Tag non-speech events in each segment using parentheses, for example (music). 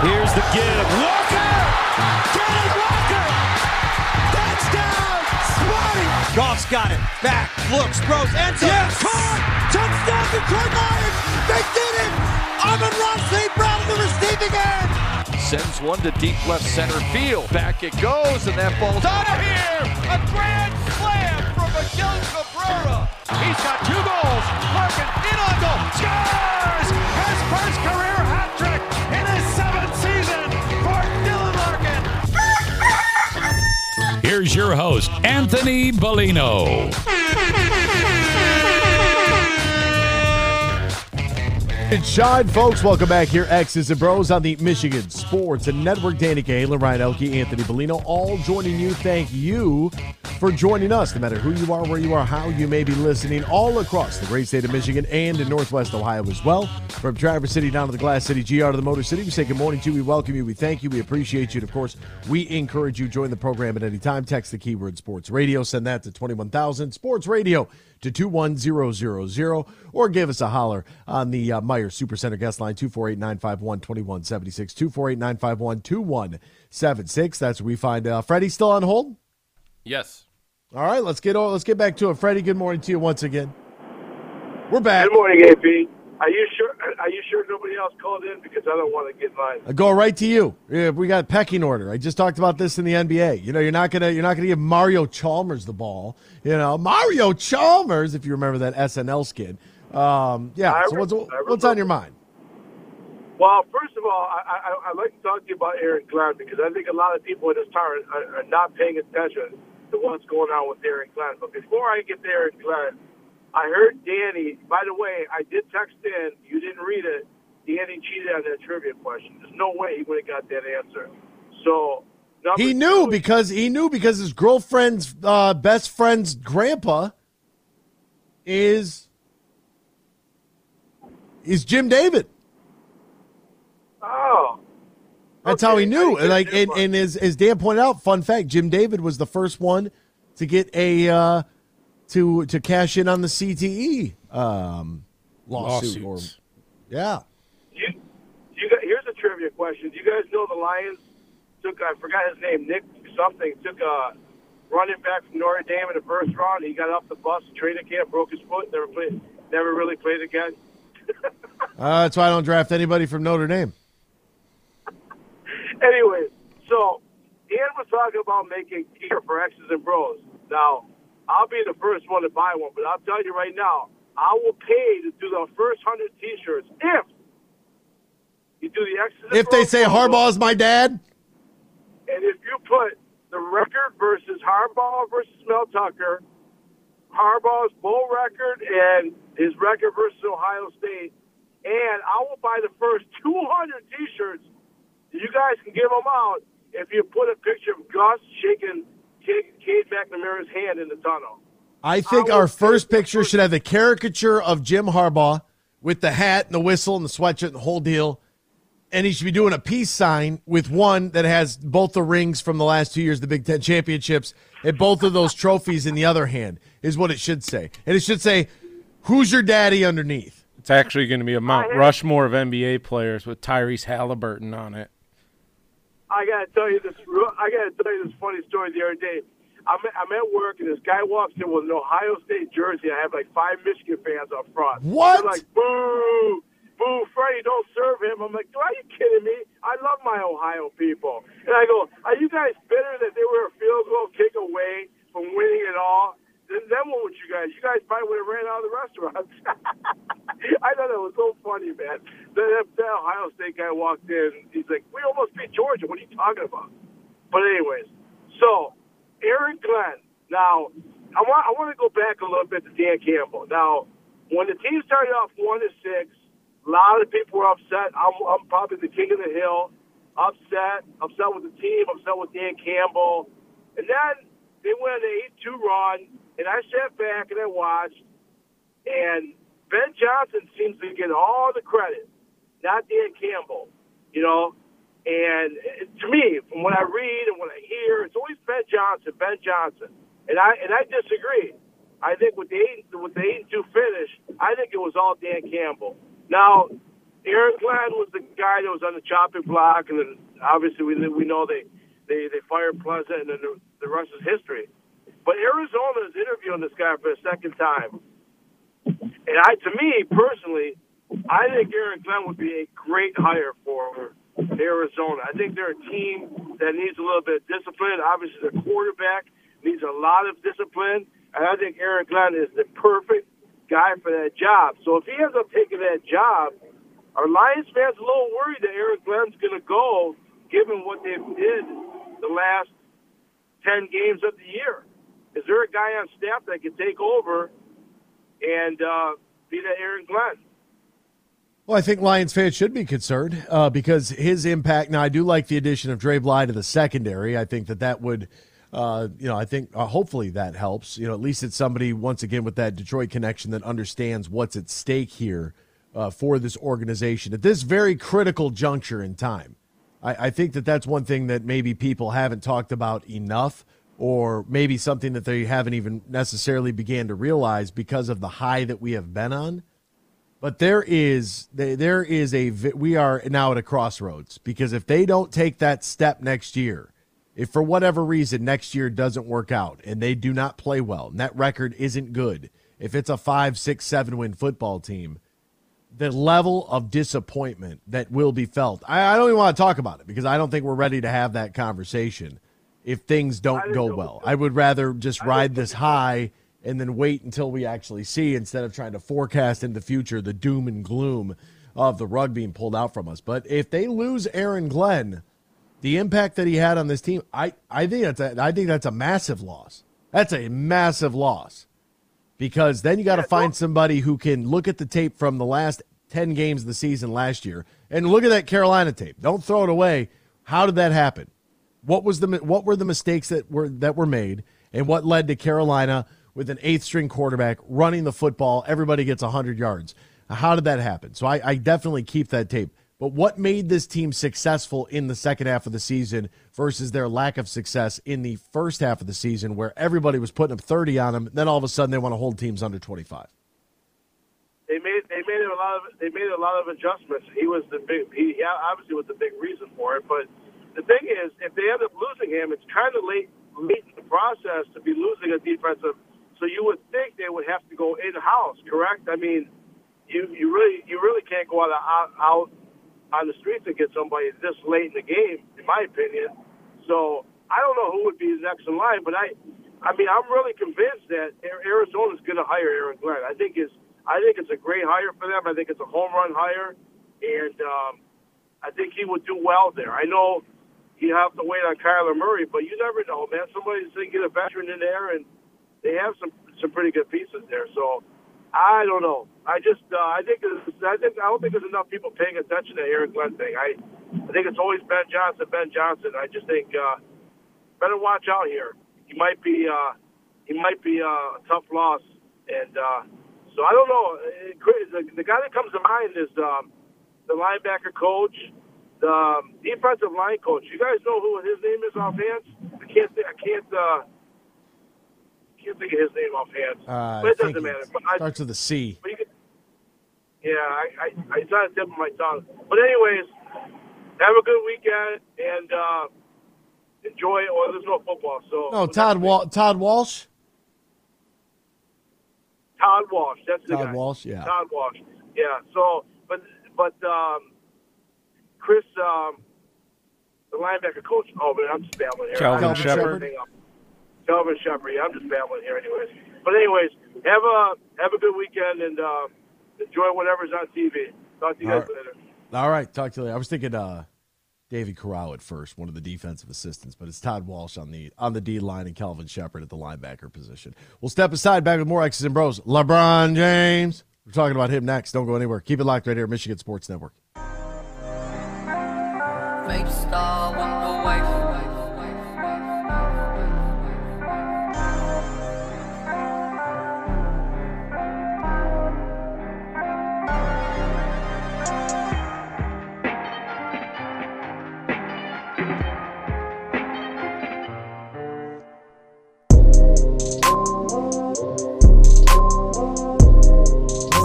Here's the give. Walker. Kenneth Walker. Touchdown. Smarty. Goff's got it. Back. Looks. Throws. Ends up. Yes. Caught. Touchdown Detroit Lions. They did it. Amon-Ra St. Brown in the receiving end. Sends one to deep left center field. Back it goes, and that ball's out of here. A grand slam from Miguel Cabrera. He's got two goals. Larkin in on goal. Scores! His first career Here's your host, Anthony Bellino. It's shine, folks. Welcome back here, X's and Bros on the Michigan Sports and Network. Danny Cahalan, Ryan Elke, Anthony Bellino, all joining you. Thank you for joining us, no matter who you are, where you are, how you may be listening, all across the great state of Michigan and in Northwest Ohio as well. From Traverse City down to the Glass City, GR to the Motor City, we say good morning to you. We welcome you. We thank you. We appreciate you. And of course, we encourage you to join the program at any time. Text the keyword sports radio. Send that to 21,000 sports radio to 21000 or give us a holler on the uh, Meijer Supercenter guest line 248 951 2176. 248 951 2176. That's where we find uh, Freddie still on hold. Yes. All right, let's get on, let's get back to it. Freddie, good morning to you once again. We're back. Good morning, AP. Are you sure? Are you sure nobody else called in? Because I don't want to get mine. I go right to you. Yeah, we got a pecking order. I just talked about this in the NBA. You know, you're not gonna you're not gonna give Mario Chalmers the ball. You know, Mario Chalmers, if you remember that SNL skit. Um, yeah. I so what's what's on your mind? Well, first of all, I, I, I'd like to talk to you about Aaron Glenn because I think a lot of people in this town are, are not paying attention to what's going on with Aaron Glenn. But before I get to Aaron Glenn, I heard Danny. By the way, I did text in. You didn't read it. Danny cheated on that trivia question. There's no way he would have got that answer. So He knew two- because he knew because his girlfriend's uh, best friend's grandpa is is Jim David. Oh. That's Okay, how he knew. Like, and, and as, as Dan pointed out, fun fact: Jim David was the first one to get a uh, to to cash in on the CTE um, lawsuit. Or, yeah, You, you got, here's a trivia question. Do you guys know the Lions took, I forgot his name, Nick something, took a running back from Notre Dame in the first round. He got off the bus, training camp, broke his foot, never played, never really played again. (laughs) uh, that's why I don't draft anybody from Notre Dame. Anyways, so Dan was talking about making gear for X's and Bros. Now, I'll be the first one to buy one, but I'll tell you right now, I will pay to do the first hundred T-shirts if you do the and If they say logo. Harbaugh's my dad, And if you put the record versus Harbaugh versus Mel Tucker, Harbaugh's bowl record and his record versus Ohio State, and I will buy the first 200 T-shirts. You guys can give them out if you put a picture of Gus shaking Cade Cade McNamara's hand in the tunnel. I think I our first picture should have the caricature of Jim Harbaugh with the hat and the whistle and the sweatshirt and the whole deal. And he should be doing a peace sign with one that has both the rings from the last two years, the Big Ten championships, and both of those trophies in the other hand, is what it should say. And it should say, Who's your daddy underneath? It's actually going to be a Mount I Rushmore of NBA players with Tyrese Halliburton on it. I gotta tell you this. I gotta tell you this funny story. The other day, I'm at, I'm at work and this guy walks in with an Ohio State jersey. I have like five Michigan fans up front. What? They're like, boo, boo, Freddie, don't serve him. I'm like, are you kidding me? I love my Ohio people. And I go, are you guys bitter that they were a field goal kick away from winning it all? Then, what would you guys? You guys probably would have ran out of the restaurant. (laughs) I thought that was so funny, man. That, that Ohio State guy walked in. He's like, "We almost beat Georgia. What are you talking about?" But anyways, so Aaron Glenn. Now, I want I want to go back a little bit to Dan Campbell. Now, when the team started off one to six, a lot of people were upset. I'm, I'm probably the king of the hill. upset, upset with the team, upset with Dan Campbell. And then they went an 8 2 run, and I sat back and I watched, and Ben Johnson seems to get all the credit, not Dan Campbell, you know. And eh, to me, from what I read and what I hear, it's always Ben Johnson, Ben Johnson, and I and I disagree. I think with the eight with the eight and two finish, I think it was all Dan Campbell. Now, Aaron Glenn was the guy that was on the chopping block, and then obviously we we know they they they fired Pleasant, and then the, the rest is history. But Arizona is interviewing this guy for a second time, and I, to me personally, I think Aaron Glenn would be a great hire for Arizona. I think they're a team that needs a little bit of discipline. Obviously, their quarterback needs a lot of discipline, and I think Aaron Glenn is the perfect guy for that job. So if he ends up taking that job, our Lions fans a little worried that Aaron Glenn's going to go, given what they did the last ten games of the year. Is there a guy on staff that can take over and uh, be the Aaron Glenn? Well, I think Lions fans should be concerned uh, because his impact. Now, I do like the addition of Dre Bly to the secondary. I think that that would, uh, you know, I think uh, hopefully that helps. You know, at least it's somebody once again with that Detroit connection that understands what's at stake here uh, for this organization at this very critical juncture in time. I, I think that that's one thing that maybe people haven't talked about enough, or maybe something that they haven't even necessarily began to realize because of the high that we have been on but there is there is a we are now at a crossroads because if they don't take that step next year, if for whatever reason next year doesn't work out and they do not play well and that record isn't good, if it's a five, six, seven win football team, the level of disappointment that will be felt. I, I don't even want to talk about it because I don't think we're ready to have that conversation if things don't go well. I would rather just ride this high and then wait until we actually see instead of trying to forecast in the future the doom and gloom of the rug being pulled out from us. But if they lose Aaron Glenn, the impact that he had on this team, I, I think that's a, I think that's a massive loss. That's a massive loss because then you got to find somebody who can look at the tape from the last 10 games of the season last year and look at that Carolina tape. Don't throw it away. How did that happen? What was the what were the mistakes that were that were made and what led to Carolina with an eighth string quarterback running the football. Everybody gets 100 yards. How did that happen? So I, I, definitely keep that tape. But what made this team successful in the second half of the season versus their lack of success in the first half of the season, where everybody was putting up 30 on them, then all of a sudden they want to hold teams under 25? They made they made a lot of they made a lot of adjustments. He was the big he obviously was the big reason for it. But the thing is, if they end up losing him, it's kind of late late in the process to be losing a defensive so you would think they would have to go in house, correct? I mean, you you really you really can't go out, out out on the streets and get somebody this late in the game, in my opinion. So I don't know who would be his next in line, but I I mean I'm really convinced that Arizona's going to hire Aaron Glenn. I think it's I think it's a great hire for them. I think it's a home run hire, and um, I think he would do well there. I know you have to wait on Kyler Murray, but you never know, man. Somebody's going to get a veteran in there and they have some some pretty good pieces there. So I don't know. I just uh, I think I think I don't think there's enough people paying attention to Aaron Glenn thing. I I think it's always Ben Johnson, Ben Johnson. I just think uh, better watch out here. He might be uh, he might be uh, a tough loss, and uh, so I don't know. The, the guy that comes to mind is um, the linebacker coach, the um, defensive line coach. You guys know who his name is offhand? I can't. I can't. Uh, can't think of his name offhand. Uh, but it doesn't matter. But I, starts with a C. Can, yeah, I, I, I it's on the tip of my tongue. But anyways, have a good weekend and uh, enjoy. Or there's no football, so no. Todd Wal- Todd Wash. Todd Wash. That's the Todd guy. Wash. Yeah. Todd Wash. Yeah. So, but but um, Chris, um, the linebacker coach. Oh man, I'm just babbling here. Kelvin Calvin Kelvin Yeah, I'm just babbling here, anyways. But anyways, have a have a good weekend and uh, enjoy whatever's on TV. Talk to you guys later. All right, talk to you later. I was thinking uh, David Corral at first, one of the defensive assistants, but it's Todd Wash on the on the D line and Kelvin Sheppard at the linebacker position. We'll step aside, back with more X's and Bros. LeBron James. We're talking about him next. Don't go anywhere. Keep it locked right here, Michigan Sports Network. Star the.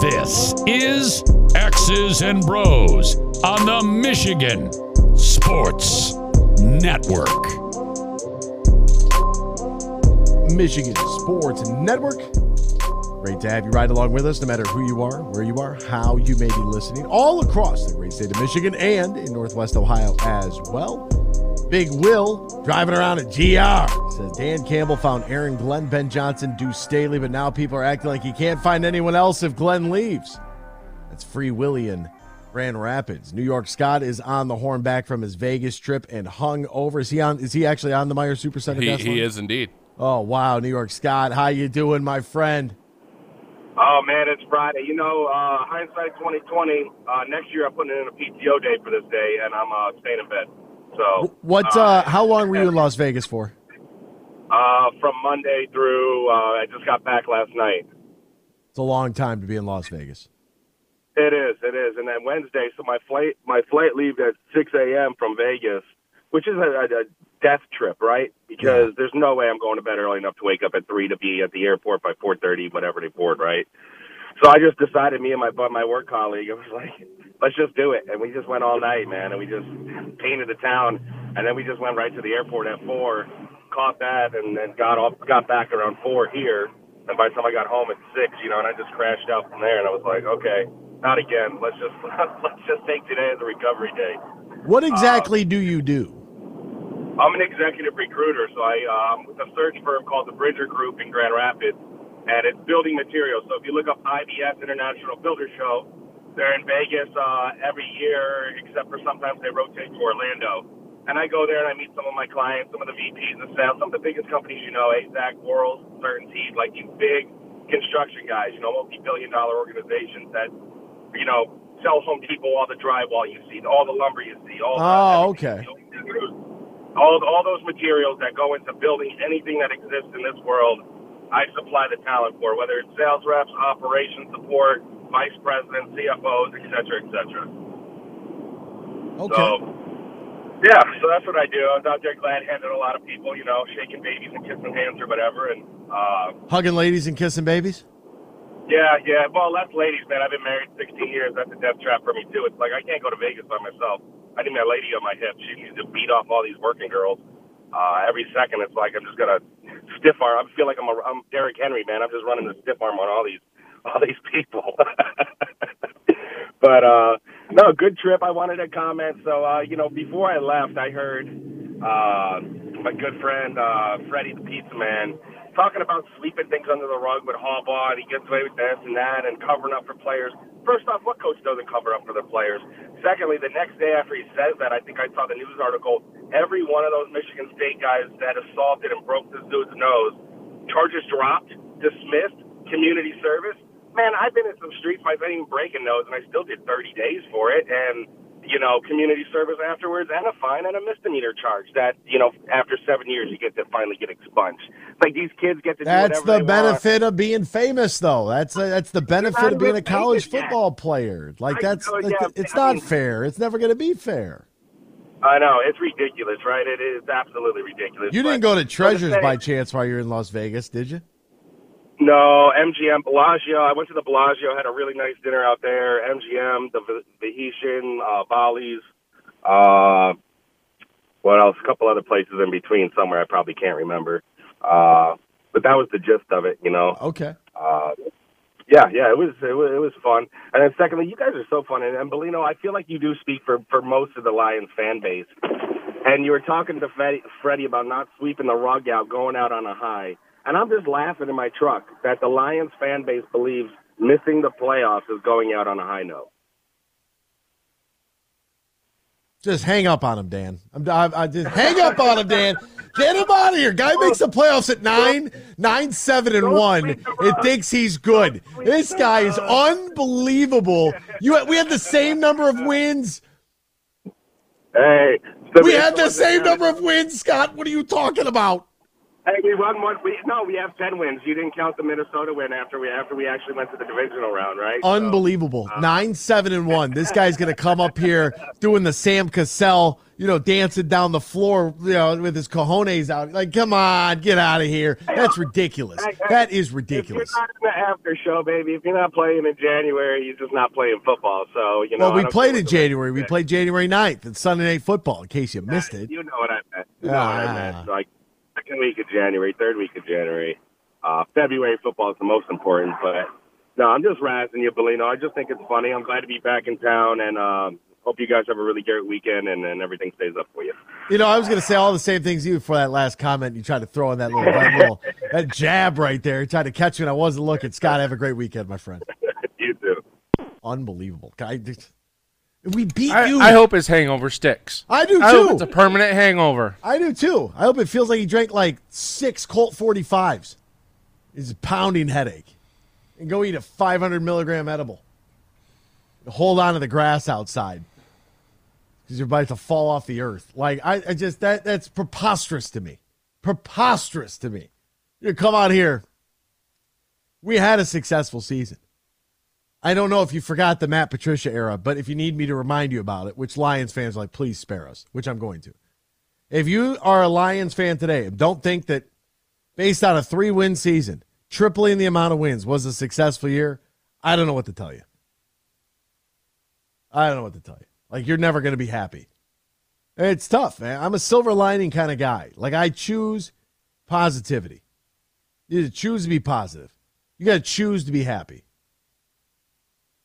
This is X's and Bros on the Michigan Sports Network. Michigan Sports Network. Great to have you ride along with us, no matter who you are, where you are, how you may be listening, all across the great state of Michigan and in Northwest Ohio as well. Big Will driving around a GR. Says Dan Campbell found Aaron Glenn, Ben Johnson, Deuce Staley, but now people are acting like he can't find anyone else if Glenn leaves. That's Free Willie in Grand Rapids. New York Scott is on the horn back from his Vegas trip and hung over. Is he on? Is he actually on the Meijer Supercenter? He, guest he is indeed. Oh wow, New York Scott, how you doing, my friend? Oh man, it's Friday. You know, uh, hindsight 2020. Uh, next year, I'm putting in a PTO day for this day, and I'm uh, staying in bed. So What? Uh, how long were you in Las Vegas for? uh, from Monday through, uh, I just got back last night. It's a long time to be in Las Vegas. It is, it is, and then Wednesday. So my flight, my flight leaves at 6 a.m. from Vegas, which is a, a, a death trip, right? Because there's no way I'm going to bed early enough to wake up at three to be at the airport by 4:30, whatever they board, right? So I just decided, me and my my work colleague, I was like, let's just do it, and we just went all night, man, and we just painted the town, and then we just went right to the airport at four, caught that, and then got off, got back around four here, and by the time I got home at six, you know, and I just crashed out from there, and I was like, okay, not again. (laughs) Let's just let's just take today as a recovery day. What exactly do you do? I'm an executive recruiter, so I um, with a search firm called the Bridger Group in Grand Rapids, and it's building materials. So if you look up IBS International Builder Show, they're in Vegas uh, every year, except for sometimes they rotate to Orlando. And I go there and I meet some of my clients, some of the VPs of sales, some of the biggest companies you know, eh, AZEK, Boros, CertainTeed, like these big construction guys, you know, multi-billion dollar organizations that, you know, sell Home Depot all the drywall you see, all the lumber you see, all the, Oh, okay. all all those materials that go into building anything that exists in this world, I supply the talent for, whether it's sales reps, operations support, vice presidents, CFOs, et cetera, et cetera. Okay. So, yeah, so that's what I do. I was out there glad handing a lot of people, you know, shaking babies and kissing hands or whatever. And uh, Hugging ladies and kissing babies? yeah, yeah. Well, that's ladies, man. I've been married 16 years. That's a death trap for me too. It's like I can't go to Vegas by myself. I need my lady on my hip. She needs to beat off all these working girls. Uh, every second, it's like I'm just gonna stiff arm. I feel like I'm a, I'm Derrick Henry, man. I'm just running the stiff arm on all these all these people. (laughs) but uh, no, good trip. I wanted to comment. So uh, you know, before I left, I heard uh, my good friend uh, Freddie the Pizza Man talking about sweeping things under the rug with Harbaugh, and he gets away with this and that, and covering up for players. First off, what coach doesn't cover up for their players? Secondly, the next day after he says that, I think I saw the news article. Every one of those Michigan State guys that assaulted and broke this dude's nose, charges dropped, dismissed, community service. Man, I've been in some street fights. I didn't even break a nose, and I still did 30 days for it. And you know, community service afterwards, and a fine and a misdemeanor charge. That you know, after seven years, you get to finally get expunged. Like these kids get to do That's the they want. benefit of being famous, though. That's uh, that's the benefit of being a college famous yet. football player. Like I that's yeah, it's I not mean- fair. It's never going to be fair. I know it's ridiculous, right? It is absolutely ridiculous. You didn't go to Treasures by chance while you're in Las Vegas, did you? No, MGM Bellagio. I went to the Bellagio, had a really nice dinner out there. MGM, the Ve- Venetian, uh, Bally's, uh, what else? A couple other places in between somewhere I probably can't remember. Uh, but that was the gist of it, you know. Okay. Uh, yeah, yeah, it was, it was it was fun. And then secondly, you guys are so fun. And, and Bellino, I feel like you do speak for for most of the Lions fan base. And you were talking to Freddie, Freddie about not sweeping the rug out, going out on a high. And I'm just laughing in my truck that the Lions fan base believes missing the playoffs is going out on a high note. Just hang up on him, Dan. I'm I, I just hang up on him, Dan. Get him out of here. Guy makes the playoffs at nine, nine, seven, and one. It thinks he's good. This guy is unbelievable. You we had the same number of wins. Hey, We had the same number of wins, Scott. What are you talking about? Hey, we won one. We no, we have ten wins. You didn't count the Minnesota win after we after we actually went to the divisional round, right? So, Unbelievable. uh, Nine, seven, and one. This guy's gonna come up here doing the Sam Cassell, you know, dancing down the floor, you know, with his cojones out. Like, come on, get out of here. That's ridiculous. That is ridiculous. You're not in the after show, baby, if you're not playing in January, you're just not playing football. So you know. Well, we played in January. We played January 9th at Sunday Night Football, in case you missed it. You know what I meant. You know what I Ah. meant. Like second week of January, third week of January. Uh, February football is the most important, but no, I'm just razzing you, Bellino. I just think it's funny. I'm glad to be back in town, and um, hope you guys have a really great weekend, and, and everything stays up for you. You know, I was going to say all the same things you for that last comment. You tried to throw in that little, that little (laughs) that jab right there. You tried to catch me, and I wasn't looking. Scott, have a great weekend, my friend. (laughs) you too. Unbelievable. I, we beat I, you. I hope his hangover sticks. I do I hope too. it's a permanent hangover. I do too. I hope it feels like he drank like six Colt 45s. It's a pounding headache. And go eat a 500 milligram edible. Hold on to the grass outside because you're about to fall off the earth. Like I, I just that that's preposterous to me. Preposterous to me. You come out here. We had a successful season. I don't know if you forgot the Matt Patricia era, but if you need me to remind you about it, which Lions fans like, please spare us, which I'm going to. If you are a Lions fan today, don't think that based on a three win season, tripling the amount of wins was a successful year. I don't know what to tell you. I don't know what to tell you. Like, you're never going to be happy. It's tough, man. I'm a silver lining kind of guy. Like, I choose positivity. You choose to be positive. You got to choose to be happy.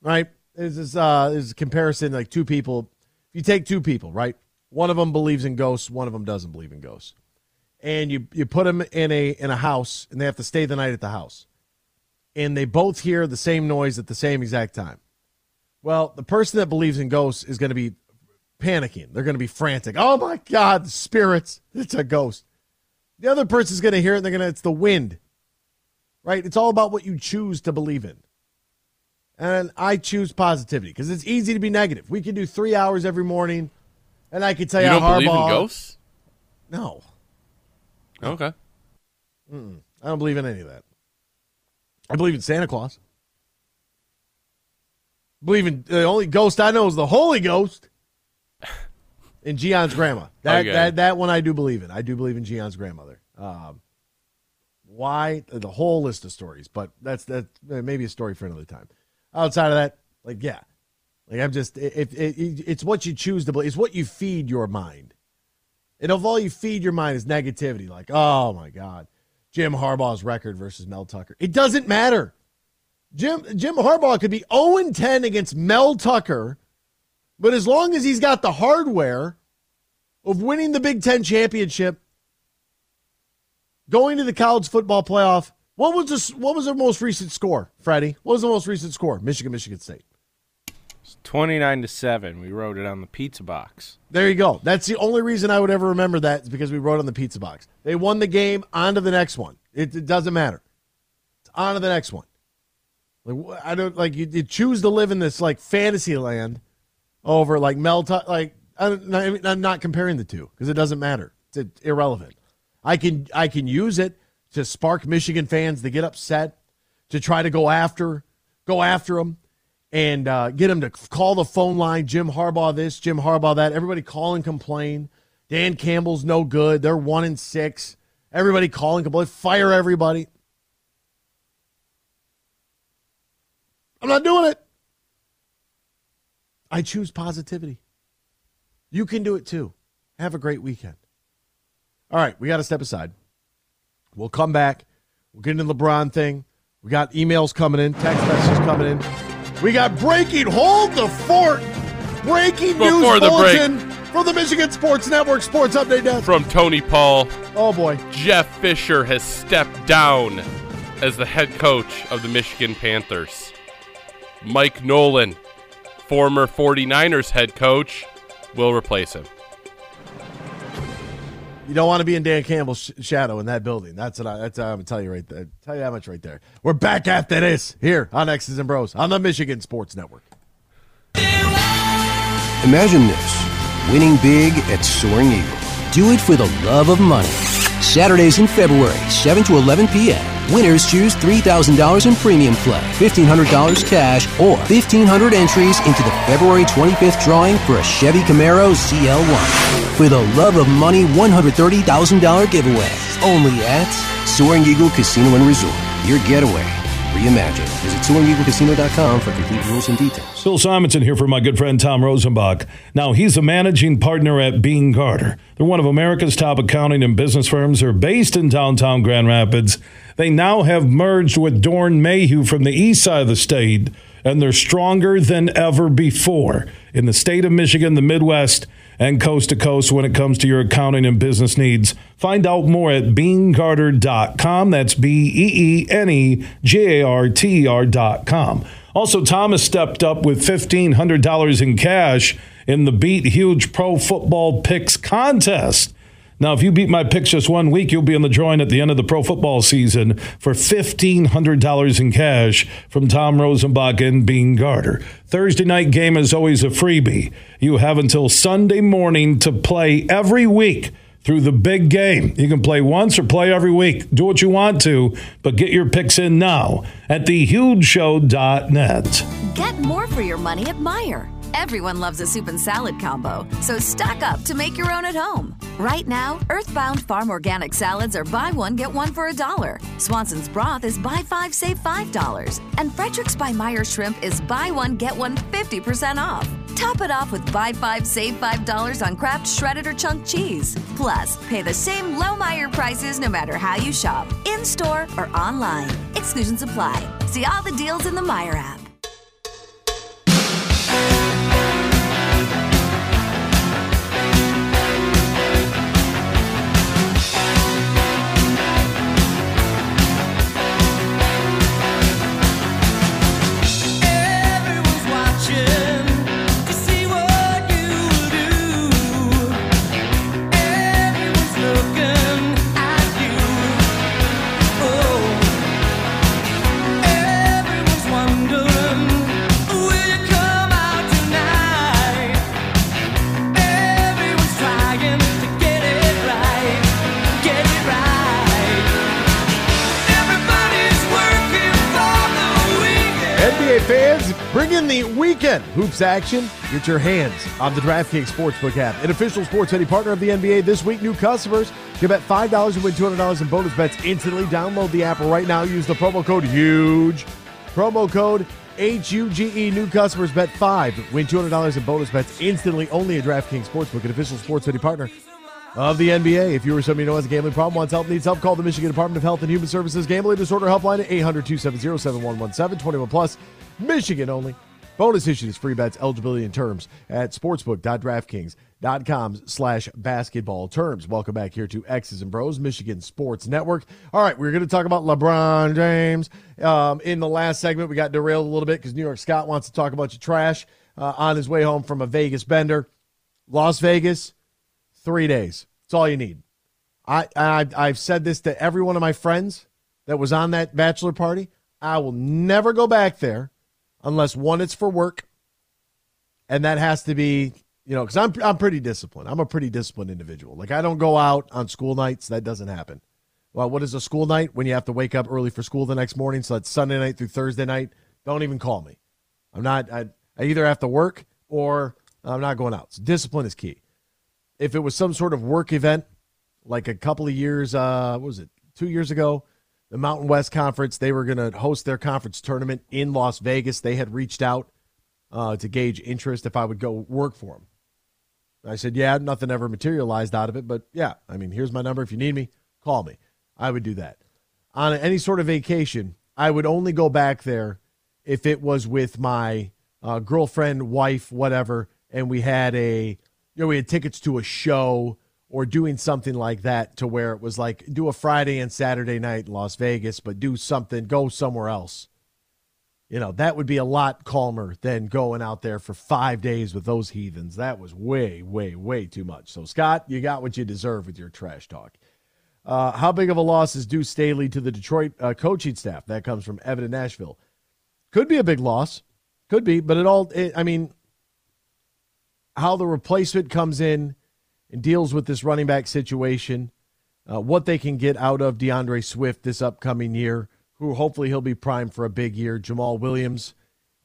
Right? This, uh, there's a comparison like two people. If you take two people, right? One of them believes in ghosts, one of them doesn't believe in ghosts. And you, you put them in a in a house and they have to stay the night at the house. And they both hear the same noise at the same exact time. Well, the person that believes in ghosts is going to be panicking. They're going to be frantic. Oh my God, spirits. It's a ghost. The other person's going to hear it they're going to, it's the wind. Right? It's all about what you choose to believe in. And I choose positivity because it's easy to be negative. We can do three hours every morning, and I can tell you, You don't how believe in ghosts? No, Okay. Mm-mm. I don't believe in any of that. I believe in Santa Claus. believe in the only ghost I know is the Holy Ghost (laughs) and Gion's grandma. That Okay. that that one I do believe in. I do believe in Gion's grandmother. Um, why the whole list of stories, but that's that maybe a story for another time. Outside of that, like yeah, like I'm just if it, it, it's what you choose to believe. It's what you feed your mind. And if all you feed your mind is negativity, like oh my god, Jim Harbaugh's record versus Mel Tucker, it doesn't matter. Jim Jim Harbaugh could be 0 10 against Mel Tucker, but as long as he's got the hardware of winning the Big Ten championship, going to the college football playoff. What was the what was the most recent score, Freddie? What was the most recent score? Michigan, Michigan State. It's 29 to 7. We wrote it on the pizza box. There you go. That's the only reason I would ever remember that is because we wrote on the pizza box. They won the game. On to the next one. It, it doesn't matter. It's on to the next one. Like I don't like you, you choose to live in this like fantasy land over like Mel. Like I don't, I mean, I'm not comparing the two because it doesn't matter. It's, it's irrelevant. I can I can use it to spark Michigan fans to get upset, to try to go after go after them, and uh, get them to call the phone line. Jim Harbaugh this, Jim Harbaugh that. Everybody call and complain. Dan Campbell's no good. They're one and six. Everybody call and complain. Fire everybody. I'm not doing it. I choose positivity. You can do it too. Have a great weekend. All right, we got to step aside. We'll come back. We'll get into the LeBron thing. We got emails coming in, text messages coming in. We got breaking. Hold the fort. Breaking Before news the break. bulletin from the Michigan Sports Network Sports Update Desk. From Tony Paul, Oh boy. Jeff Fisher has stepped down as the head coach of the Michigan Panthers. Mike Nolan, former 49ers head coach, will replace him. You don't want to be in Dan Campbell's sh- shadow in that building. That's what I. That's what I'm gonna tell you right there. Tell you how much right there. We're back after this here on X's and Bros on the Michigan Sports Network. Imagine this. winning big at Soaring Eagle. Do it for the love of money. Saturdays in February, 7 to 11 p.m. Winners choose $3,000 in premium play, $1,500 cash, or 1,500 entries into the February 25th drawing for a Chevy Camaro ZL1. For the love of money $130,000 giveaway. Only at Soaring Eagle Casino and Resort. Your getaway reimagined. Visit SoaringEagleCasino.com for complete rules and details. Bill Simonson here for my good friend Tom Rosenbach. Now, he's a managing partner at Beene Garter. They're one of America's top accounting and business firms. They're based in downtown Grand Rapids. They now have merged with Doeren Mayhew from the east side of the state, and they're stronger than ever before in the state of Michigan, the Midwest, and coast to coast when it comes to your accounting and business needs. Find out more at beenegarter.com. That's B E E N E J A R T R.com. Also, Thomas stepped up with $1,500 in cash in the Beat Huge Pro Football Picks contest. Now, if you beat my picks just one week, you'll be in the drawing at the end of the pro football season for $1,500 in cash from Tom Rosenbach and Beene Garter. Thursday night game is always a freebie. You have until Sunday morning to play every week through the big game. You can play once or play every week. Do what you want to, but get your picks in now at thehugeshow.net. Get more for your money at Meijer. Everyone loves a soup and salad combo, so stock up to make your own at home. Right now, Earthbound Farm Organic Salads are buy one, get one for a dollar. Swanson's Broth is buy five, save five dollars. And Frederik's by Meijer Shrimp is buy one, get one 50% off. Top it off with buy five, save five dollars on Kraft shredded or chunk cheese. Plus, pay the same low Meijer prices no matter how you shop, in store or online. Exclusions apply. See all the deals in the Meijer app. Weekend hoops action. Get your hands on the DraftKings Sportsbook app, an official sports betting partner of the NBA. This week, new customers can bet $5 and win $200 in bonus bets instantly. Download the app right now. Use the promo code HUGE. Promo code H-U-G-E. New customers bet 5 win $200 in bonus bets instantly only at DraftKings Sportsbook, an official sports betting partner of the NBA. If you or somebody who has a gambling problem, wants help, needs help, call the Michigan Department of Health and Human Services Gambling Disorder Helpline at 800-270-7117, 21 plus, Michigan only. Bonus issues, free bets, eligibility and terms at sportsbook.draftkings.com slash basketball terms. Welcome back here to X's and Bros, Michigan Sports Network. All right, we're going to talk about LeBron James. Um, in the last segment, we got derailed a little bit because New York Scott wants to talk about your trash uh, on his way home from a Vegas bender. Las Vegas, three days. That's all you need. I, I I've said this to every one of my friends that was on that bachelor party. I will never go back there unless one it's for work, and that has to be you know because I'm I'm pretty disciplined. I'm a pretty disciplined individual. Like I don't go out on school nights. That doesn't happen. Well, what is a school night when you have to wake up early for school the next morning? So it's Sunday night through Thursday night. Don't even call me. I'm not. I, I either have to work or I'm not going out. So discipline is key if it was some sort of work event, like a couple of years, uh, what was it, two years ago, the Mountain West Conference, they were going to host their conference tournament in Las Vegas. They had reached out uh, to gauge interest if I would go work for them. I said, yeah, nothing ever materialized out of it, but yeah, I mean, here's my number. If you need me, call me. I would do that. On any sort of vacation, I would only go back there if it was with my uh, girlfriend, wife, whatever, and we had a you know, we had tickets to a show or doing something like that to where it was like do a Friday and Saturday night in Las Vegas, but do something, go somewhere else. You know, that would be a lot calmer than going out there for five days with those heathens. That was way, way, way too much. So, Scott, you got what you deserve with your trash talk. Uh, how big of a loss is Deuce Staley to the Detroit uh, coaching staff? That comes from Evan in Nashville. Could be a big loss. Could be, but it all, it, I mean, how the replacement comes in and deals with this running back situation, uh, what they can get out of D'Andre Swift this upcoming year, who hopefully he'll be primed for a big year. Jamaal Williams,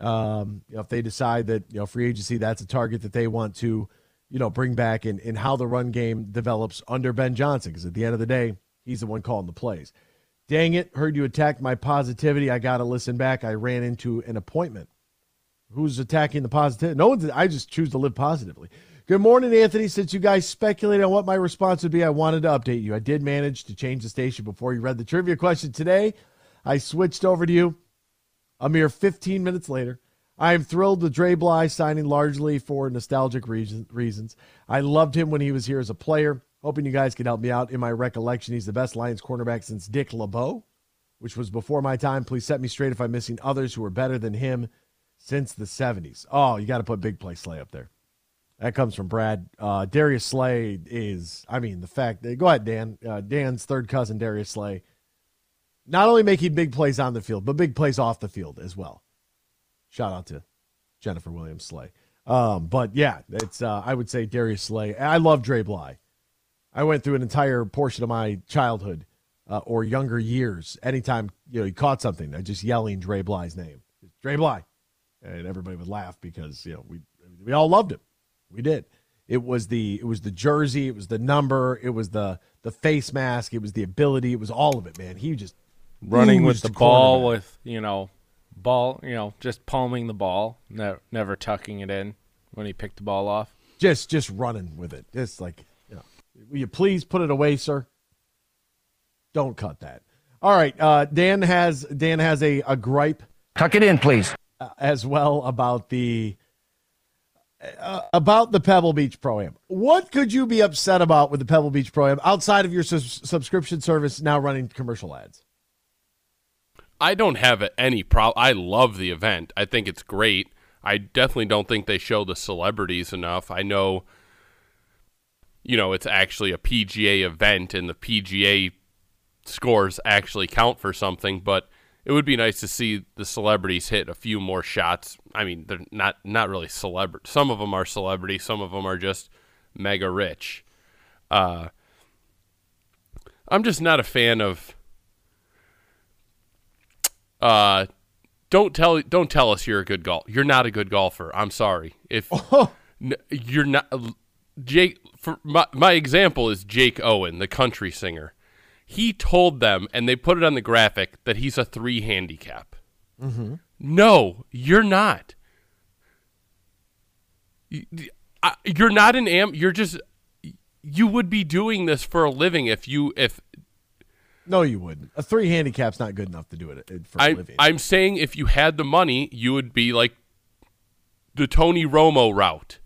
um, you know, if they decide that you know free agency that's a target that they want to, you know, bring back, and, and how the run game develops under Ben Johnson, because at the end of the day, he's the one calling the plays. Dang it, heard you attacked my positivity. I got to listen back. I ran into an appointment. Who's attacking the positivity? No one's, I just choose to live positively. Good morning, Anthony. Since you guys speculated on what my response would be, I wanted to update you. I did manage to change the station before you read the trivia question today. I switched over to you a mere 15 minutes later. I am thrilled with Dre Bly signing largely for nostalgic reasons. I loved him when he was here as a player. Hoping you guys can help me out. In my recollection, he's the best Lions cornerback since Dick LeBeau, which was before my time. Please set me straight if I'm missing others who are better than him since the 70s. Oh, you got to put Big Play Slay up there. That comes from Brad. Uh, Darius Slay is, I mean, the fact that, go ahead, Dan. Uh, Dan's third cousin, Darius Slay, not only making big plays on the field, but big plays off the field as well. Shout out to Jennifer Williams Slay. Um, but yeah, it's, uh, I would say Darius Slay. I love Dre Bly. I went through an entire portion of my childhood uh, or younger years. Anytime you know he caught something, I just yelling Dre Bly's name, Dre Bly, and everybody would laugh because you know we we all loved him. We did. It was the it was the jersey, it was the number, it was the the face mask, it was the ability, it was all of it, man. He just running with the ball with you know ball, you know, just palming the ball, never, never tucking it in when he picked the ball off. Just just running with it, just like you know, Will you please put it away, sir? Don't cut that. All right. Uh, Dan has Dan has a, a gripe. Tuck it in, please. Uh, as well about the uh, about the Pebble Beach Pro Am. What could you be upset about with the Pebble Beach Pro Am outside of your su- subscription service now running commercial ads? I don't have any problem. I love the event. I think it's great. I definitely don't think they show the celebrities enough. I know you know, it's actually a PGA event and the PGA scores actually count for something, but it would be nice to see the celebrities hit a few more shots. I mean, they're not not really celebrity. Some of them are celebrity, some of them are just mega rich. Uh, I'm just not a fan of. Uh, don't tell don't tell us you're a good golf. You're not a good golfer. I'm sorry if (laughs) you're not. Jake, for my, my example is Jake Owen, the country singer. He told them, and they put it on the graphic, that he's a three handicap. Mm-hmm. No, you're not. You're not an am. You're just. You would be doing this for a living if you if. No, you wouldn't. A three handicap's not good enough to do it for I, a living. I'm saying if you had the money, you would be like the Tony Romo route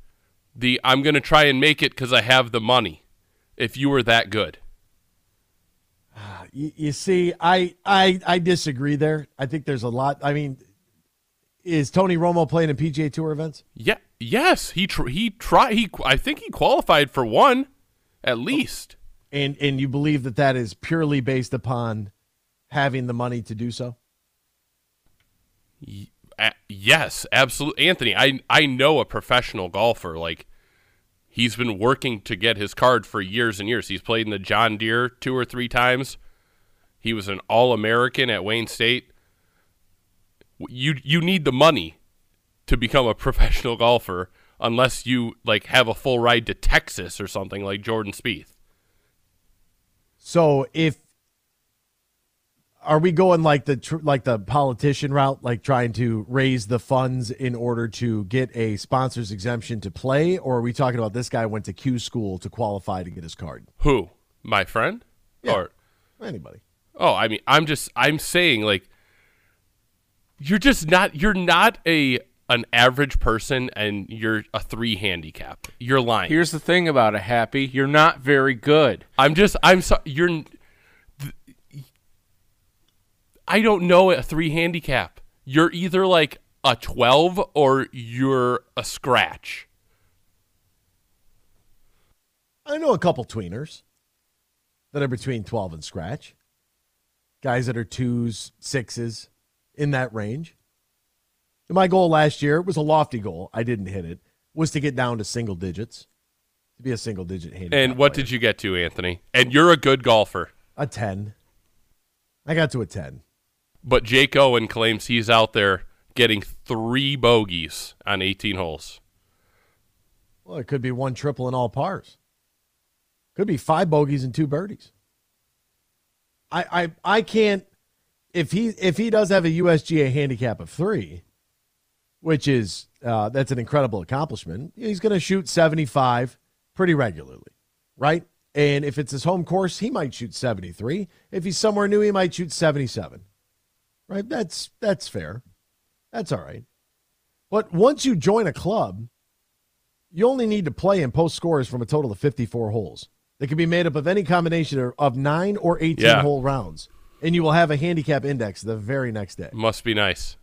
the I'm going to try and make it because I have the money. If you were that good, you, you see, I, I I disagree there. I think there's a lot. I mean, is Tony Romo playing in PGA Tour events? Yeah. Yes, he tr- he tried. He I think he qualified for one, at oh. least. And and you believe that that is purely based upon having the money to do so? yes, absolutely, Anthony. I I know a professional golfer. Like he's been working to get his card for years and years. He's played in the John Deere two or three times. He was an All American at Wayne State. You you need the money to become a (laughs) professional golfer, unless you like have a full ride to Texas or something like Jordan Spieth. So if are we going like the tr- like the politician route, like trying to raise the funds in order to get a sponsor's exemption to play, or are we talking about this guy went to Q school to qualify to get his card? Who? My friend? Yeah. Or anybody? Oh, I mean, I'm just I'm saying like you're just not you're not a an average person and you're a three handicap. You're lying. Here's the thing about it, Happy. You're not very good. I'm just I'm sorry. You're I don't know a three handicap. You're either like a 12 or you're a scratch. I know a couple tweeners that are between 12 and scratch. Guys that are twos, sixes, in that range. my goal last year was a lofty goal. I didn't hit it. was to get down to single digits, to be a single digit handicap. And what player. did you get to, Anthony? And you're a good golfer. A 10. I got to a 10. But Jake Owen claims he's out there getting three bogeys on 18 holes. Well, it could be one triple and all pars. Could be five bogeys and two birdies. I I I can't if he if he does have a USGA handicap of three, which is uh, that's an incredible accomplishment. He's going to shoot seventy five pretty regularly, right? And if it's his home course, he might shoot seventy three. If he's somewhere new, he might shoot seventy seven. Right? That's that's fair. That's all right. But once you join a club, you only need to play and post scores from a total of 54 holes. They can be made up of any combination of nine or 18 Yeah. hole rounds, and you will have a handicap index the very next day. Must be nice.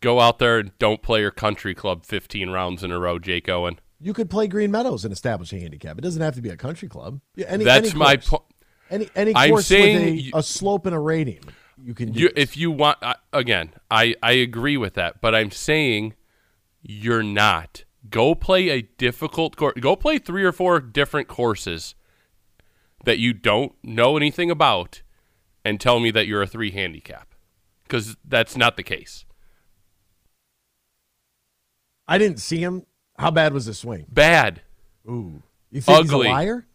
Go out there and don't play your country club 15 rounds in a row, Jake Owen. You could play Green Meadows and establish a handicap. It doesn't have to be a country club. Yeah, Any, That's any my point. Any any course with a, you- a slope and a rating, you can. You, if you want, uh, again, I, I agree with that, but I'm saying you're not. Go play a difficult course. Go play three or four different courses that you don't know anything about and tell me that you're a three handicap because that's not the case. I didn't see him. How bad was the swing? Bad. Ooh, you think Ugly. he's a liar?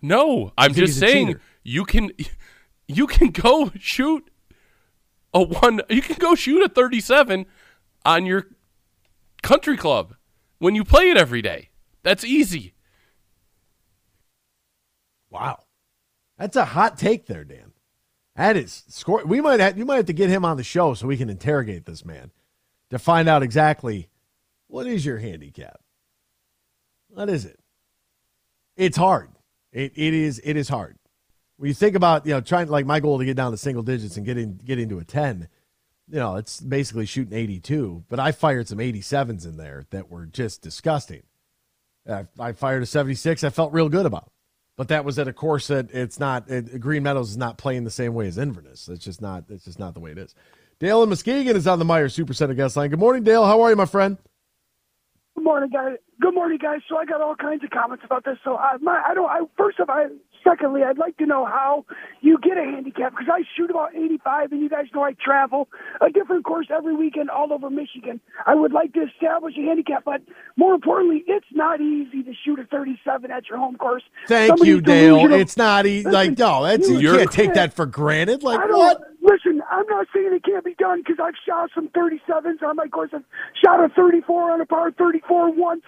No, I'm just saying you can (laughs) you can go shoot a one you can go shoot a 37 on your country club when you play it every day. That's easy. Wow, that's a hot take there, Dan. That is score. We might have you might have to get him on the show so we can interrogate this man to find out exactly what is your handicap. What is it? It's hard. It it is it is hard. When you think about you know trying like my goal to get down to single digits and get in get into a ten, you know it's basically shooting eighty two. But I fired some eighty sevens in there that were just disgusting. I, I fired a seventy six. I felt real good about. But that was at a course that it's not. It, Green Meadows is not playing the same way as Inverness. It's just not. It's just not the way it is. Dale and Muskegon is on the Meijer Super Center guest line. Good morning, Dale. How are you, my friend? Good morning, guys. Good morning, guys. So I got all kinds of comments about this. So I, my, I don't. I first of all, I, secondly, I'd like to know how you get a handicap because I shoot about 85, and you guys know I travel a different course every weekend all over Michigan. I would like to establish a handicap, but more importantly, it's not easy to shoot a 37 at your home course. Thank Somebody's you, Dale. It's not easy. Like no, that's you you can't take that for granted. Like what? Listen, I'm not saying it can't be done because I've shot some 37s on my course. I've shot a 34 on a par 34 once.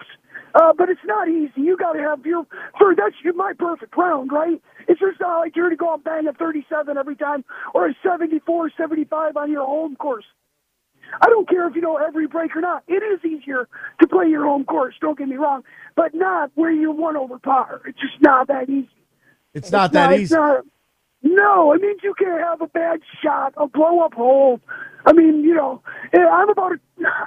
Uh, but it's not easy. You got to have your, for that's my perfect round, right? It's just not like you're going to go and bang a 37 every time or a 74, 75 on your home course. I don't care if you know every break or not. It is easier to play your home course, don't get me wrong, but not where you're one over par. It's just not that easy. It's not that it's easy. not- no, it means you can't have a bad shot, a blow up hole. I mean, you know, eh, I'm about,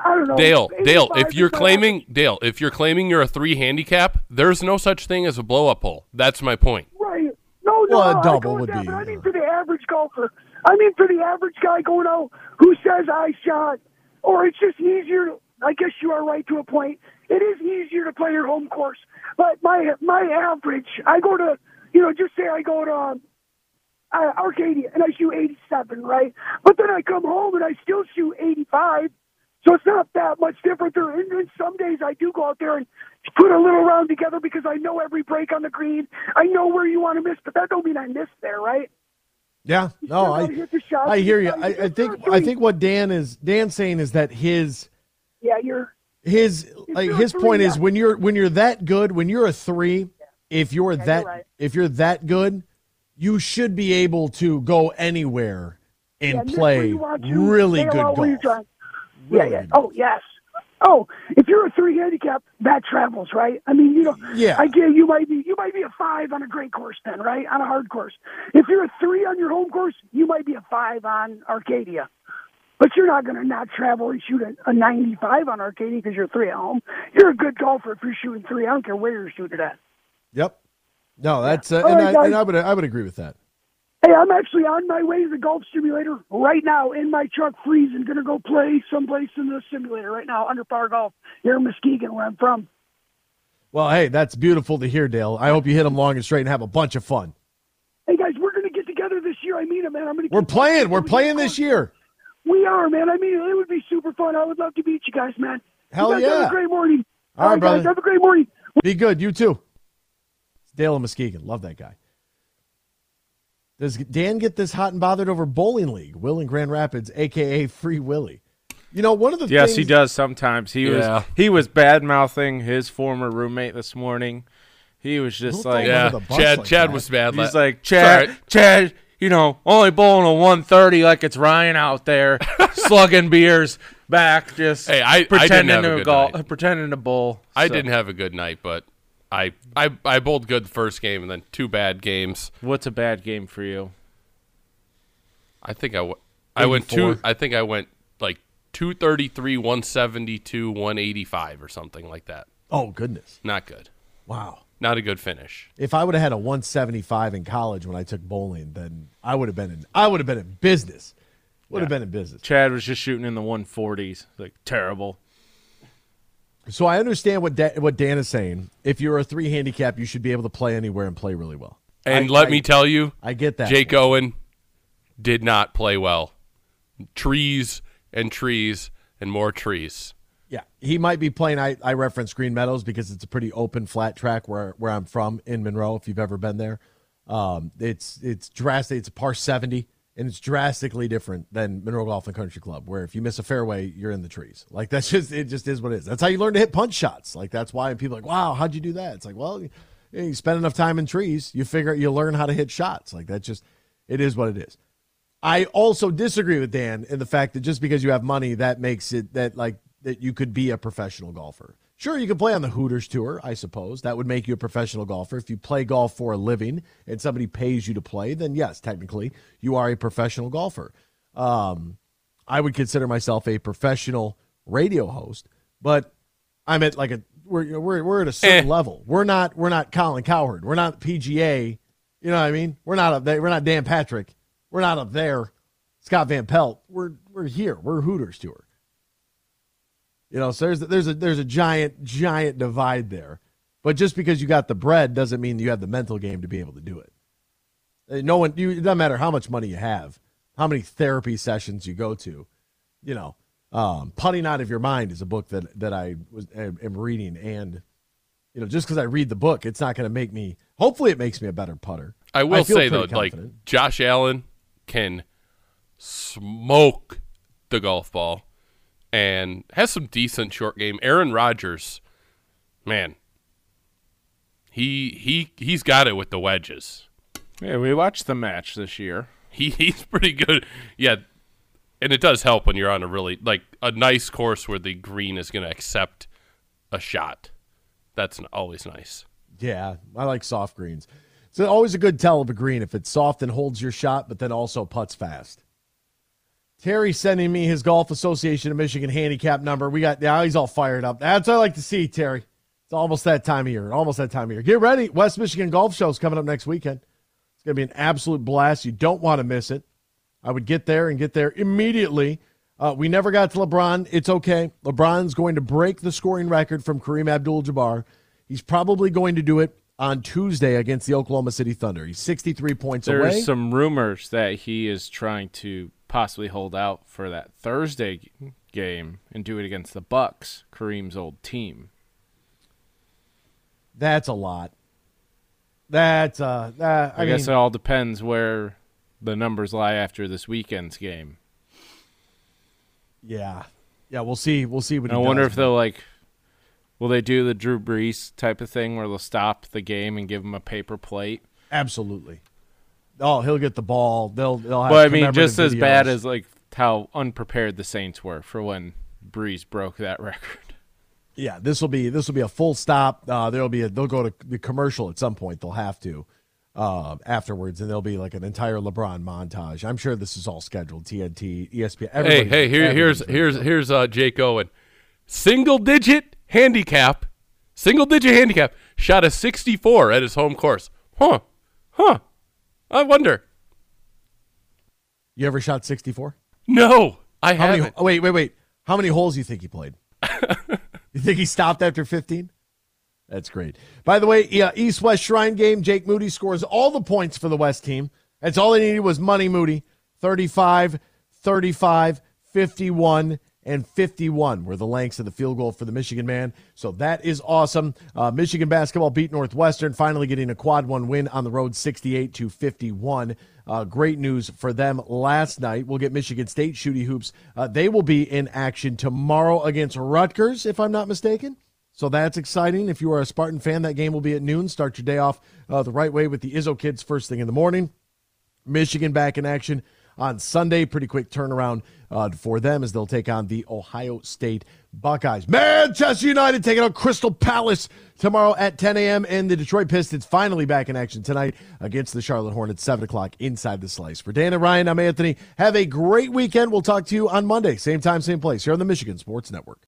I don't know. Dale, Dale, if you're is my claiming Dale, if you're claiming you're a 3 handicap, there's no such thing as a blow up hole. That's my point. Right. No, no, Well, a I double would that, be, I mean, for the average golfer, I mean, for the average guy going out who says I shot, or it's just easier. To, I guess you are right to a point. It is easier to play your home course, but my my average, I go to, you know, just say I go to um, uh, Arcadia and I shoot 87, right? But then I come home and I still shoot 85. So it's not that much different. There, and, and some days I do go out there and put a little round together because I know every break on the green. I know where you want to miss, but that don't mean I miss there, right? Yeah, no, I hit the shots. I hear you. I, I think. I think what Dan is Dan's saying is that his Yeah, you're. his like you're his three, point is when you're when you're that good, when you're a three, if you're Yeah, that you're right. if you're that good, you should be able to go anywhere and yeah, play really good golf. trying. Yeah, yeah. Oh, yes. Oh, if you're a three handicap, that travels, right? I mean, you know, Yeah. I get you might be you might be a five on a great course then, right? On a hard course. If you're a three on your home course, you might be a five on Arcadia. But you're not going to not travel and shoot a, a 95 on Arcadia because you're three at home. You're a good golfer if you're shooting three. I don't care where you're shooting at. Yep. No, that's uh, and, right, I, and I would I would agree with that. Hey, I'm actually on my way to the golf simulator right now in my truck, freezing. Going to go play someplace in the simulator right now, under par golf here in Muskegon, where I'm from. Well, hey, that's beautiful to hear, Dale. I hope you hit them long and straight and have a bunch of fun. Hey guys, we're going to get together this year. I mean it, man. I'm going to. We're playing. We're playing this year. We are, man. I mean, it would be super fun. I would love to meet you guys, man. Hell you guys yeah. Have a great morning. All right, brother. Guys, have a great morning. Be good. You too. It's Dale and Muskegon. Love that guy. Does Dan get this hot and bothered over bowling league? Will in Grand Rapids, aka Free Willie. You know, one of the yes, things, he does sometimes. He Yeah. was he was bad mouthing his former roommate this morning. He was just Don't like, Yeah, under the bus Chad. like Chad that. was bad. he's la- like Chad, right. Chad. You know, only bowling a 130 like it's Ryan out there (laughs) slugging beers back, just Hey, I- I didn't pretending have a to good go, night. pretending to bowl. I So, didn't have a good night, but I I I bowled good the first game and then two bad games. What's a bad game for you? I think I w- I went two. I think I went like two thirty three, one seventy two, one eighty five, or something like that. Oh goodness! Not good. Wow. Not a good finish. If I would have had a 175 in college when I took bowling, then I would have been in. I would have been in business. Would have been in business. Chad was just shooting in the 140s, like terrible. So I understand what da- what Dan is saying. If you're a three handicap, you should be able to play anywhere and play really well. And I- let I- me tell you, I get that. Jake Owen did not play well. Trees and trees and more trees. Yeah, he might be playing. I, I reference Green Meadows because it's a pretty open, flat track where where I'm from in Monroe. If you've ever been there, um, it's it's drastic. It's a par seventy, and it's drastically different than Mineral Golf and Country Club, where if you miss a fairway, you're in the trees. Like that's just it. Just is what it is. That's how you learn to hit punch shots. Like that's why people like, wow, how'd you do that? It's like, well, you, you spend enough time in trees, you figure you learn how to hit shots. Like that just it is what it is. I also disagree with Dan in the fact that just because you have money, that makes it that like that you could be a professional golfer. Sure, you can play on the Hooters tour, I suppose. That would make you a professional golfer. If you play golf for a living and somebody pays you to play, then yes, technically you are a professional golfer. Um, I would consider myself a professional radio host, but I'm at like a we're we're we're at a certain Eh. level. We're not we're not Colin Cowherd. We're not PGA. You know what I mean? We're not up there. We're not Dan Patrick. We're not up there. Scott Van Pelt. We're we're here. We're Hooters tour. You know, so there's there's a there's a giant giant divide there. But just because you got the bread doesn't mean you have the mental game to be able to do it. Uh, No one you it doesn't matter how much money you have, how many therapy sessions you go to. You know, um, putting out of your mind is a book that that I was am am reading, and you know, just because I read the book, it's not going to make me. Hopefully, it makes me a better putter. I will feel say though, pretty like. Josh Allen can smoke the golf ball and has some decent short game. Aaron Rodgers, man, he he he's got it with the wedges. Yeah, we watched the match this year. He (laughs) he's pretty good. Yeah, and it does help when you're on a really like a nice course where the green is going to accept a shot. That's always nice. Yeah, I like soft greens. It's always a good tell of a green if it's soft and holds your shot, but then also puts fast. Terry sending me his Golf Association of Michigan handicap number. We got now he's all fired up. That's what I like to see, Terry. It's almost that time of year. Almost that time of year. Get ready. West Michigan Golf Show's coming up next weekend. It's gonna be an absolute blast. You don't want to miss it. I would get there and get there immediately. Uh, we never got to LeBron. It's okay. LeBron's going to break the scoring record from Kareem Abdul-Jabbar. He's probably going to do it on Tuesday against the Oklahoma City Thunder. He's 63 points away. There's some rumors that he is trying to possibly hold out for that Thursday game and do it against the Bucks, Kareem's old team. That's a lot. That's uh, that, I, I, guess mean, it all depends where the numbers lie after this weekend's game. yeah, yeah. We'll see. We'll see what. I wonder does, if they'll like, will they do the Drew Brees type of thing where they'll stop the game and give him a paper plate? Absolutely. Oh, he'll get the ball. They'll. They'll have. But I mean, just as bad as like how unprepared the Saints were for when Brees broke that (laughs) record. Yeah, this will be this will be a full stop. Uh, there'll be a they'll go to the commercial at some point. They'll have to uh, afterwards, and there'll be like an entire LeBron montage. I'm sure this is all scheduled. TNT, ESPN. Hey, hey, here, here's here's here's uh, Jake Owen, single digit handicap, single digit handicap, shot a 64 at his home course. Huh, huh. I wonder. You ever shot 64? No, I How haven't. oh, wait, wait, wait. How many holes do you think he played? (laughs) you think he stopped after 15? That's great. By the way, yeah, East West Shrine game. Jake Moody scores all the points for the West team. That's all he needed was money, Moody. 35, 35, 51, and 51 were the lengths of the field goal for the Michigan man. So that is awesome. Uh, Michigan basketball beat Northwestern, finally getting a quad one win on the road, 68 to 51. Uh, great news for them last night. We'll get Michigan State shooty hoops. Uh, they will be in action tomorrow against Rutgers, if I'm not mistaken. So that's exciting. If you are a Spartan fan, that game will be at noon. Start your day off uh, the right way with the Izzo kids first thing in the morning. Michigan back in action on Sunday. Pretty quick turnaround uh, for them as they'll take on the Ohio State Buckeyes. Manchester United taking on Crystal Palace tomorrow at 10 a.m. And the Detroit Pistons finally back in action tonight against the Charlotte Hornets, 7 o'clock inside the slice. For Dan and Ryan, I'm Anthony. Have a great weekend. We'll talk to you on Monday, same time, same place, here on the Michigan Sports Network.